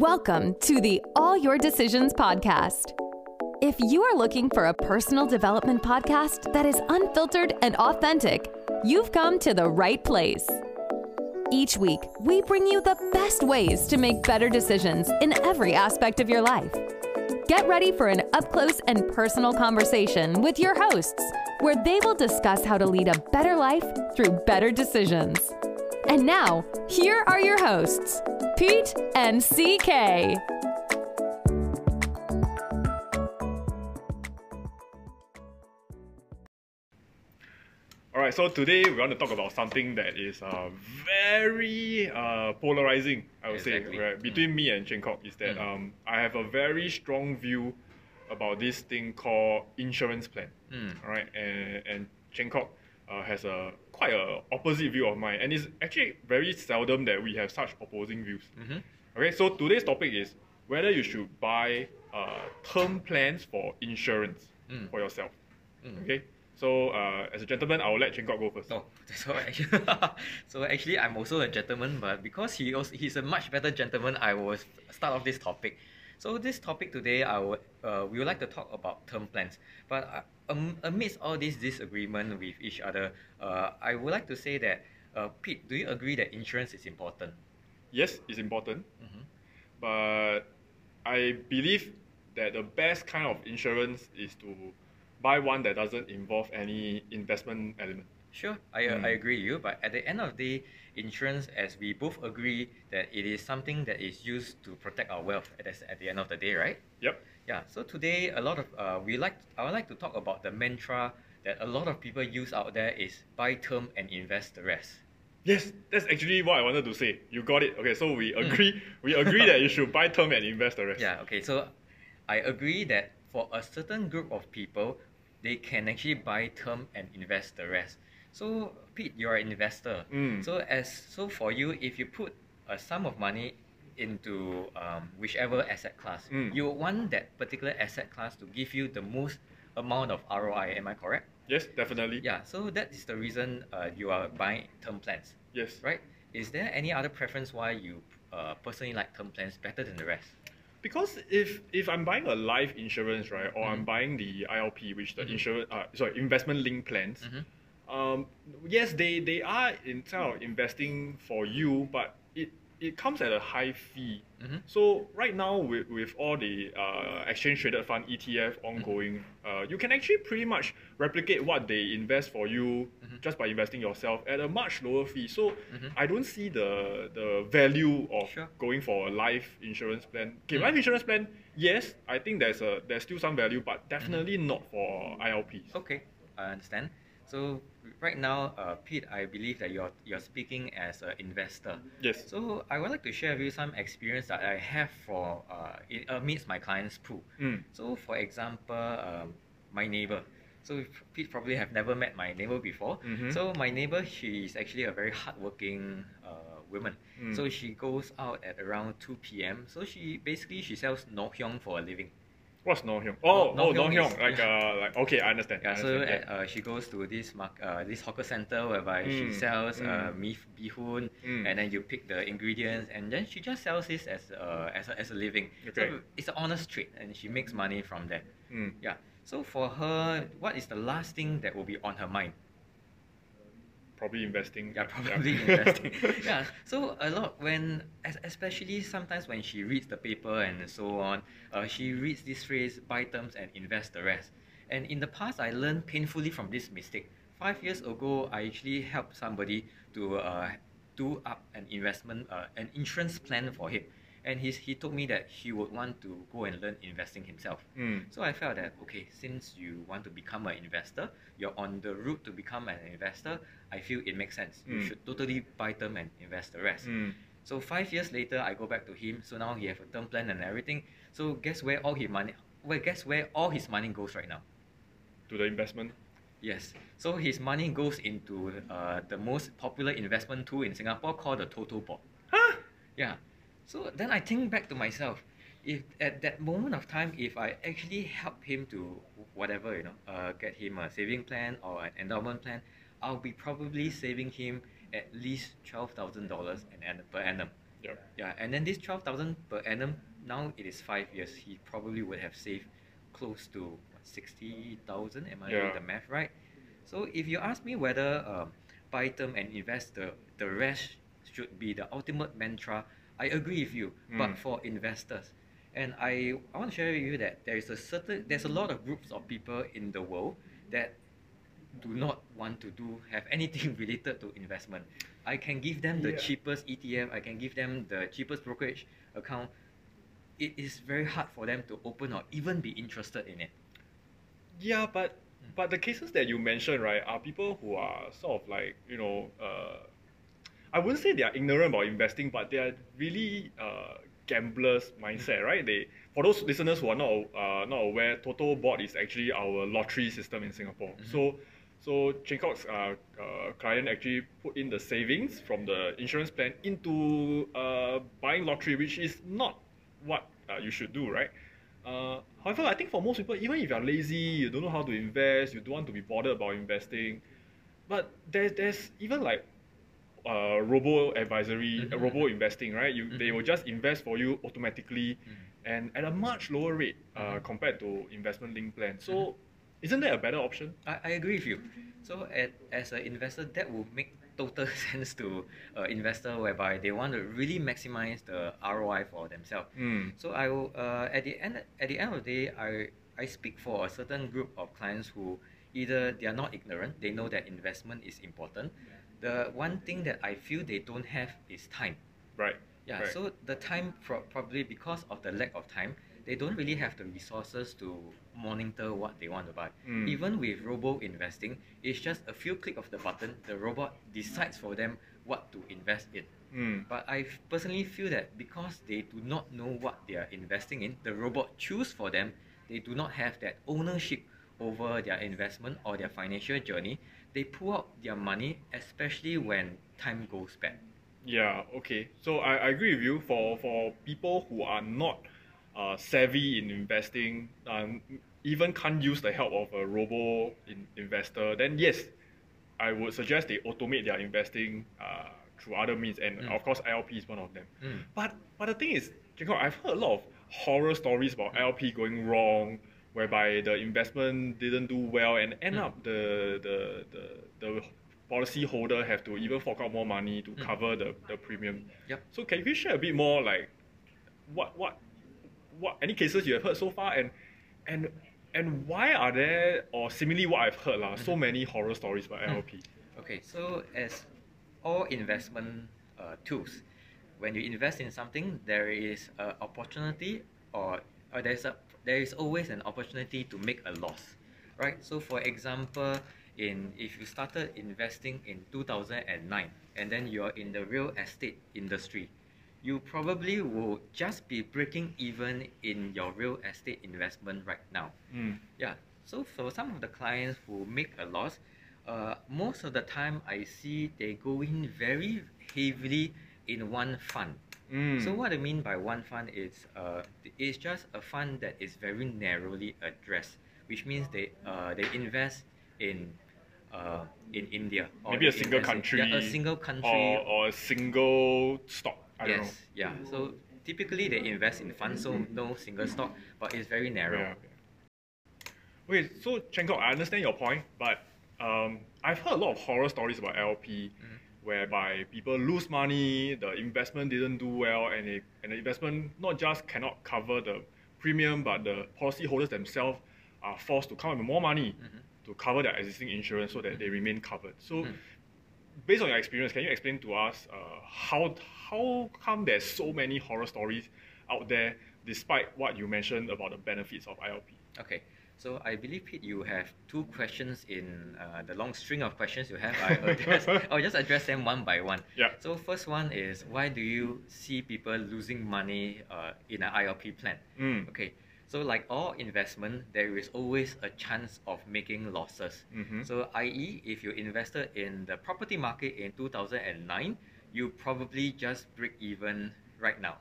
Welcome to the All Your Decisions podcast. If you are looking for a personal development podcast that is unfiltered and authentic, you've come to the right place. Each week, we bring you the best ways to make better decisions in every aspect of your life. Get ready for an up close and personal conversation with your hosts, where they will discuss how to lead a better life through better decisions. And now, here are your hosts, Pete and CK. All right, so today we want to talk about something that is uh, very uh, polarizing, I would Exactly. say, right? Between me and Chen Kok is that Mm. um, I have a very strong view about this thing called insurance plan. Mm. All right, and, and Chen Kok uh, has a quite a opposite view of mine, and it's actually very seldom that we have such opposing views. Mhm. Okay, so today's topic is whether you should buy uh, term plans for insurance Mm. for yourself. Mm. Okay, so uh, as a gentleman, I will let Chen Kok go first. No, so actually, so actually, I'm also a gentleman, but because he also, he's a much better gentleman, I will start off this topic. So this topic today, I would uh, we would like to talk about term plans. But uh, um, amidst all this disagreement with each other, uh, I would like to say that uh, Pete, do you agree that insurance is important? yes, it's important, Mhm. but I believe that the best kind of insurance is to buy one that doesn't involve any investment element. Sure, I, Mm. I agree with you, but at the end of the day, insurance, as we both agree, that it is something that is used to protect our wealth at, the- at the end of the day, right? Yep. Yeah, so today a lot of uh, we like I would like to talk about the mantra that a lot of people use out there is buy term and invest the rest. Yes, that's actually what I wanted to say. You got it. Okay, so we Mm. agree. we agree that you should buy term and invest the rest. Yeah, okay, so I agree that for a certain group of people, they can actually buy term and invest the rest. So Pete, you're an investor. Mm. So as so for you, if you put a sum of money into um, whichever asset class, Mm. you want that particular asset class to give you the most amount of ROI. Am I correct? Yes, definitely. Yeah. So that is the reason uh, you are buying term plans, Yes. right? Is there any other preference why you uh, personally like term plans better than the rest? Because if if I'm buying a life insurance, right, or I'm Mhm. buying the ILP, which the Mhm. insurance, uh, sorry, investment linked plans, Mhm. Um, yes, they, they are in terms of investing for you, but it, it comes at a high fee. Mhm. So right now with, with all the uh, exchange traded fund ETF ongoing, uh, you can actually pretty much replicate what they invest for you Mhm. just by investing yourself at a much lower fee. So Mhm. I don't see the the value of Sure. going for a life insurance plan. Okay, Mm. life insurance plan, yes, I think there's a there's still some value, but Mm-hmm. definitely not for ILPs. Okay, I understand. So right now, uh, Pete, I believe that you're you're speaking as an investor. Yes. So I would like to share with you some experience that I have for uh, in, amidst my clients' pool. Mm. So for example, um, my neighbor. So Pete probably have never met my neighbor before. Mhm. So my neighbor, she is actually a very hardworking uh, woman. Mm. So she goes out at around 2 p.m. So she basically she sells ngoh hiang for a living. What's ngoh hiang? Oh, No oh, ngoh hiang Like uh, like okay, I understand. Yeah, I so understand. at, uh, she goes to this mark, uh, this hawker center whereby she Mm, sells uh, mm. beef bihun, Mm. and then you pick the ingredients, and then she just sells this as uh, as a, as a living. Okay. So it's an honest trade, and she makes money from that. Mm. Yeah. So for her, what is the last thing that will be on her mind? Probably investing. Yeah, probably investing. yeah. So a lot when, especially sometimes when she reads the paper and so on, uh, she reads this phrase "buy terms and invest the rest." And in the past, I learned painfully from this mistake. Five years ago, I actually helped somebody to uh, do up an investment, uh, an insurance plan for him, and he's, he told me that he would want to go and learn investing himself. Mm. So I felt that okay, since you want to become an investor, you're on the route to become an investor. I feel it makes sense. You Mm. should totally buy term and invest the rest. Mm. So five years later, I go back to him. So now he have a term plan and everything. So guess where all his money? Well, guess where all his money goes right now? To the investment. Yes. So his money goes into uh, the most popular investment tool in Singapore called the Toto Bot. Huh? Yeah. So then I think back to myself, if at that moment of time, if I actually help him to whatever you know, uh, get him a saving plan or an endowment plan, I'll be probably saving him at least twelve thousand dollars an annum per annum. Yeah. Yeah, and then this 12,000 per annum, now it is five years. He probably would have saved close to 60,000. Am I Yeah. doing the math right? So if you ask me whether um, buy term and invest the, the rest should be the ultimate mantra, I agree with you. But Mm. for investors, and I, I want to share with you that there is a certain there's a lot of groups of people in the world that do not want to do have anything related to investment. I can give them the Yeah. cheapest ETF, I can give them the cheapest brokerage account. It is very hard for them to open or even be interested in it. Yeah, but Mm. but the cases that you mentioned, right, are people who are sort of like you know, uh, I wouldn't say they are ignorant about investing, but they are really uh, gamblers mindset, right? They for those listeners who are not uh, not aware, Toto Board is actually our lottery system in Singapore. Mhm. So. So Chen Kok's uh, uh, client actually put in the savings from the insurance plan into uh, buying lottery, which is not what uh, you should do, right? Uh, however, I think for most people, even if you're lazy, you don't know how to invest, you don't want to be bothered about investing, but there's there's even like uh, robo advisory, uh, Mhm. robo investing, right? You they Mhm. will just invest for you automatically, Mm. and at a much lower rate uh, Mhm. compared to investment linked plan. So, isn't that a better option? I, I agree with you. So at, as an investor, that will make total sense to uh, investor whereby they want to really maximize the ROI for themselves. Mm. So I will uh, at the end at the end of the day, I I speak for a certain group of clients who either they are not ignorant, they know that investment is important. The one thing that I feel they don't have is time. Right. Yeah, Right. so the time pro- probably because of the lack of time, they don't really have the resources to monitor what they want to buy. Mm. Even with robo investing, it's just a few click of the button, the robot decides for them what to invest in. Mm. But I personally feel that because they do not know what they are investing in, the robot choose for them, they do not have that ownership over their investment or their financial journey. They pull out their money, especially when time goes bad. Yeah, okay. So I, I agree with you. For for people who are not uh, savvy in investing, um, even can't use the help of a robo in, investor, then yes, I would suggest they automate their investing uh, through other means, and Mm. of course ILP is one of them. Mm. But but the thing is, Jacob, I've heard a lot of horror stories about ILP going wrong, whereby the investment didn't do well, and end Mm. up the the the the policy holder have to even fork out more money to Mm. cover the, the premium. Yep. So can you share a bit more like what what what any cases you have heard so far and and and why are there or similarly what I've heard lah, so many horror stories about Mm. ILP? Okay, so as all investment uh, tools, when you invest in something, there is an opportunity or, or there's a there is always an opportunity to make a loss, right? So for example, in if you started investing in 2009 and then you're in the real estate industry, you probably will just be breaking even in your real estate investment right now. Mm. Yeah. So for some of the clients who make a loss, uh, most of the time I see they go in very heavily in one fund. Mm. So what I mean by one fund is uh, it's just a fund that is very narrowly addressed, which means they uh, they invest in uh, in India or Maybe a single invest in- country, yeah, a single country or, or a single stock. I don't know. yes, yeah. So typically they invest in funds, so no single stock, but it's very narrow. Yeah. Wait, so Chen Kok, I understand your point, but um, I've heard a lot of horror stories about LP, Mhm. Whereby people lose money, the investment didn't do well, and, it, and the investment not just cannot cover the premium, but the policyholders themselves are forced to come up with more money Mhm. to cover their existing insurance so that they remain covered. So, Mm. based on your experience, can you explain to us uh, how how come there's so many horror stories out there, despite what you mentioned about the benefits of ILP? Okay, so I believe Pete, you have two questions in uh, the long string of questions you have. I address, I'll just address them one by one. Yeah. So first one is why do you see people losing money uh, in an ILP plan? Mm. Okay, so like all investment, there is always a chance of making losses. Mhm. So, i.e., if you invested in the property market in 2009, you probably just break even right now,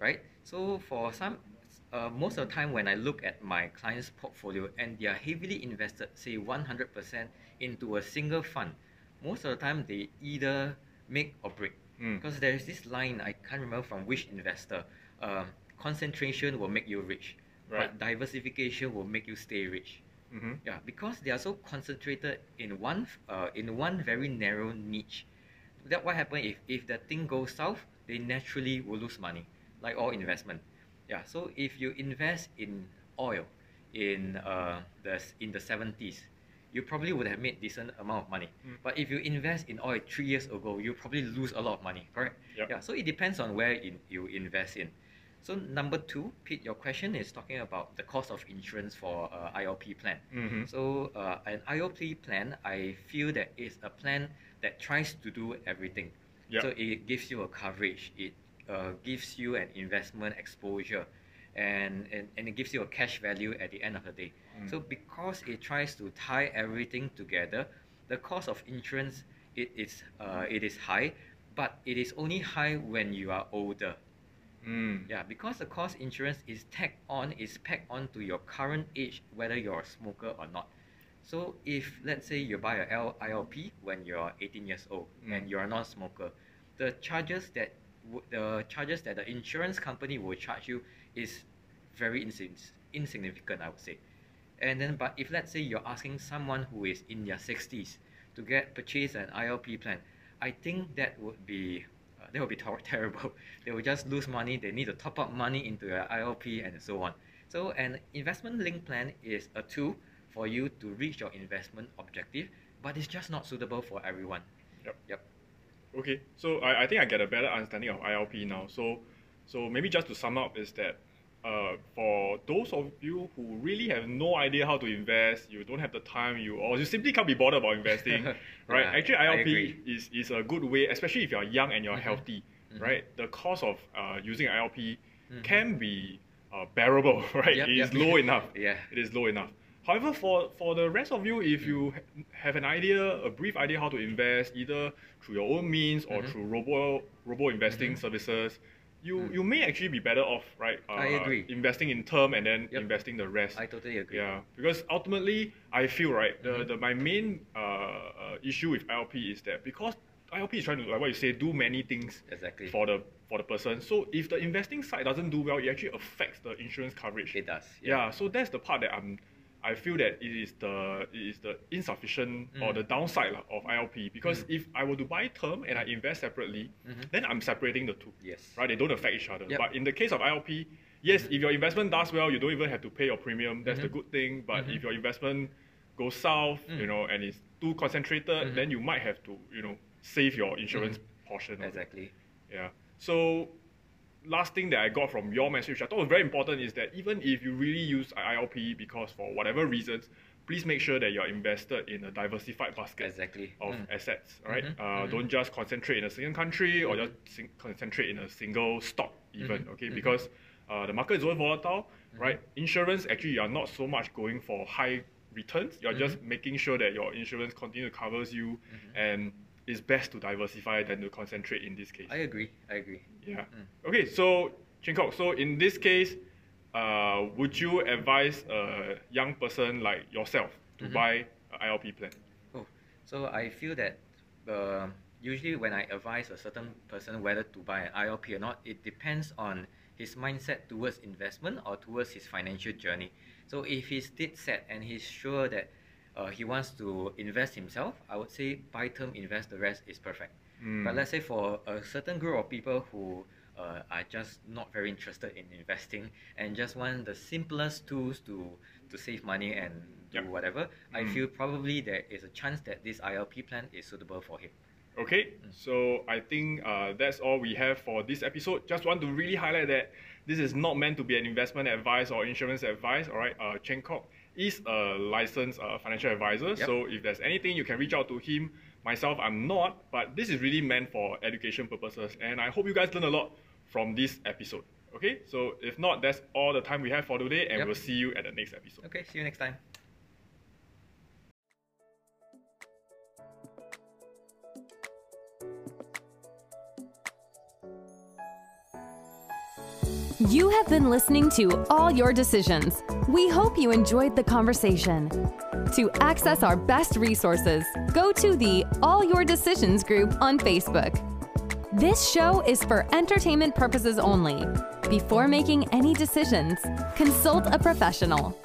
right? So, for some, uh, most of the time when I look at my client's portfolio and they are heavily invested, say 100% into a single fund, most of the time they either make or break. Mm. Because there is this line I can't remember from which investor. Um, concentration will make you rich, Right. but diversification will make you stay rich. Mm-hmm. Yeah, because they are so concentrated in one uh, in one very narrow niche. That what happen if if the thing goes south, they naturally will lose money, like all investment. Yeah, so if you invest in oil in uh the in the seventies, you probably would have made decent amount of money. Mm. But if you invest in oil three years ago, you probably lose a lot of money. Correct? Yep. Yeah. So it depends on where in, you invest in. So number two, Pete, your question is talking about the cost of insurance for uh, ILP plan. Mm-hmm. So uh, an ILP plan, I feel that is a plan that tries to do everything. Yeah. So it gives you a coverage, it uh, gives you an investment exposure, and, and, and it gives you a cash value at the end of the day. Mm. So because it tries to tie everything together, the cost of insurance it is uh, it is high, but it is only high when you are older. Mm. Yeah, because the cost insurance is tagged on, is packed on to your current age, whether you're a smoker or not. So if let's say you buy a L- ILP when you're 18 years old Mm. and you're a non-smoker, the charges that the charges that the insurance company will charge you is very insign- insignificant, I would say. And then, but if let's say you're asking someone who is in their 60s to get purchase an ILP plan, I think that would be uh, that would be tor- terrible. They will just lose money. They need to top up money into their ILP and so on. So an investment link plan is a tool for you to reach your investment objective, but it's just not suitable for everyone. Yep. Yep. Okay, so I, I think I get a better understanding of ILP now. So, so maybe just to sum up is that uh, for those of you who really have no idea how to invest, you don't have the time, you or you simply can't be bothered about investing, right? Yeah, Actually, ILP is, is a good way, especially if you're young and you're Mhm. healthy, Mhm. right? The cost of uh, using ILP Mhm. can be uh, bearable, right? Yep, it is yep. low enough. Yeah. It is low enough. However, for, for the rest of you, if you ha- have an idea, a brief idea how to invest, either through your own means or Mhm. through robo robo investing Mhm. services, you, Mm. you may actually be better off, right? Uh, I agree. Investing in term and then Yep. investing the rest. I totally agree. Yeah, because ultimately, I feel right. The, Mhm. the my main uh, uh, issue with ILP is that because ILP is trying to like what you say do many things Exactly. for the for the person. So if the investing side doesn't do well, it actually affects the insurance coverage. it does. Yeah. Yeah, so that's the part that I'm I feel that it is the it is the insufficient or Mm. the downside lah of ILP because Mm. if I were to buy term and I invest separately, Mhm. then I'm separating the two. Yes. Right? They don't affect each other. Yep. But in the case of ILP, yes, if your investment does well, you don't even have to pay your premium. That's the Mhm. good thing. But Mhm. if your investment goes south, you Mm. know, and it's too concentrated, Mhm. then you might have to, you know, save your insurance portion. Exactly. Yeah. So last thing that I got from your message, I thought was very important is that even if you really use ILP because for whatever reasons, please make sure that you're invested in a diversified basket Exactly. of Mm. assets. All right. Mhm, Uh, mhm. Don't just concentrate in a single country or Mhm. just sing- concentrate in a single stock even. Mhm, Okay. Because uh, the market is very volatile, right? Insurance actually you are not so much going for high returns. You're just making sure that your insurance continue covers you, and it's best to diversify than to concentrate in this case. I agree. I agree. Yeah. Mm. Okay, so Chen Kok, so in this case, uh, would you advise a young person like yourself to Mhm. buy an ILP plan? Oh, so I feel that uh, usually when I advise a certain person whether to buy an ILP or not, it depends on his mindset towards investment or towards his financial journey. So if he's dead set and he's sure that uh, he wants to invest himself, I would say buy term, invest the rest is perfect. Mm. But let's say for a certain group of people who uh, are just not very interested in investing and just want the simplest tools to, to save money and do Yep. whatever, I Mm. feel probably there is a chance that this ILP plan is suitable for him. Okay, so I think uh, that's all we have for this episode. Just want to really highlight that this is not meant to be an investment advice or insurance advice. All right, uh, Chen Kok is a licensed uh, financial advisor. Yep. So if there's anything, you can reach out to him. Myself, I'm not, but this is really meant for education purposes, and I hope you guys learn a lot from this episode. Okay, so if not, that's all the time we have for today, and Yep. we'll see you at the next episode. Okay, see you next time. You have been listening to All Your Decisions. We hope you enjoyed the conversation. To access our best resources, go to the All Your Decisions group on Facebook. This show is for entertainment purposes only. Before making any decisions, consult a professional.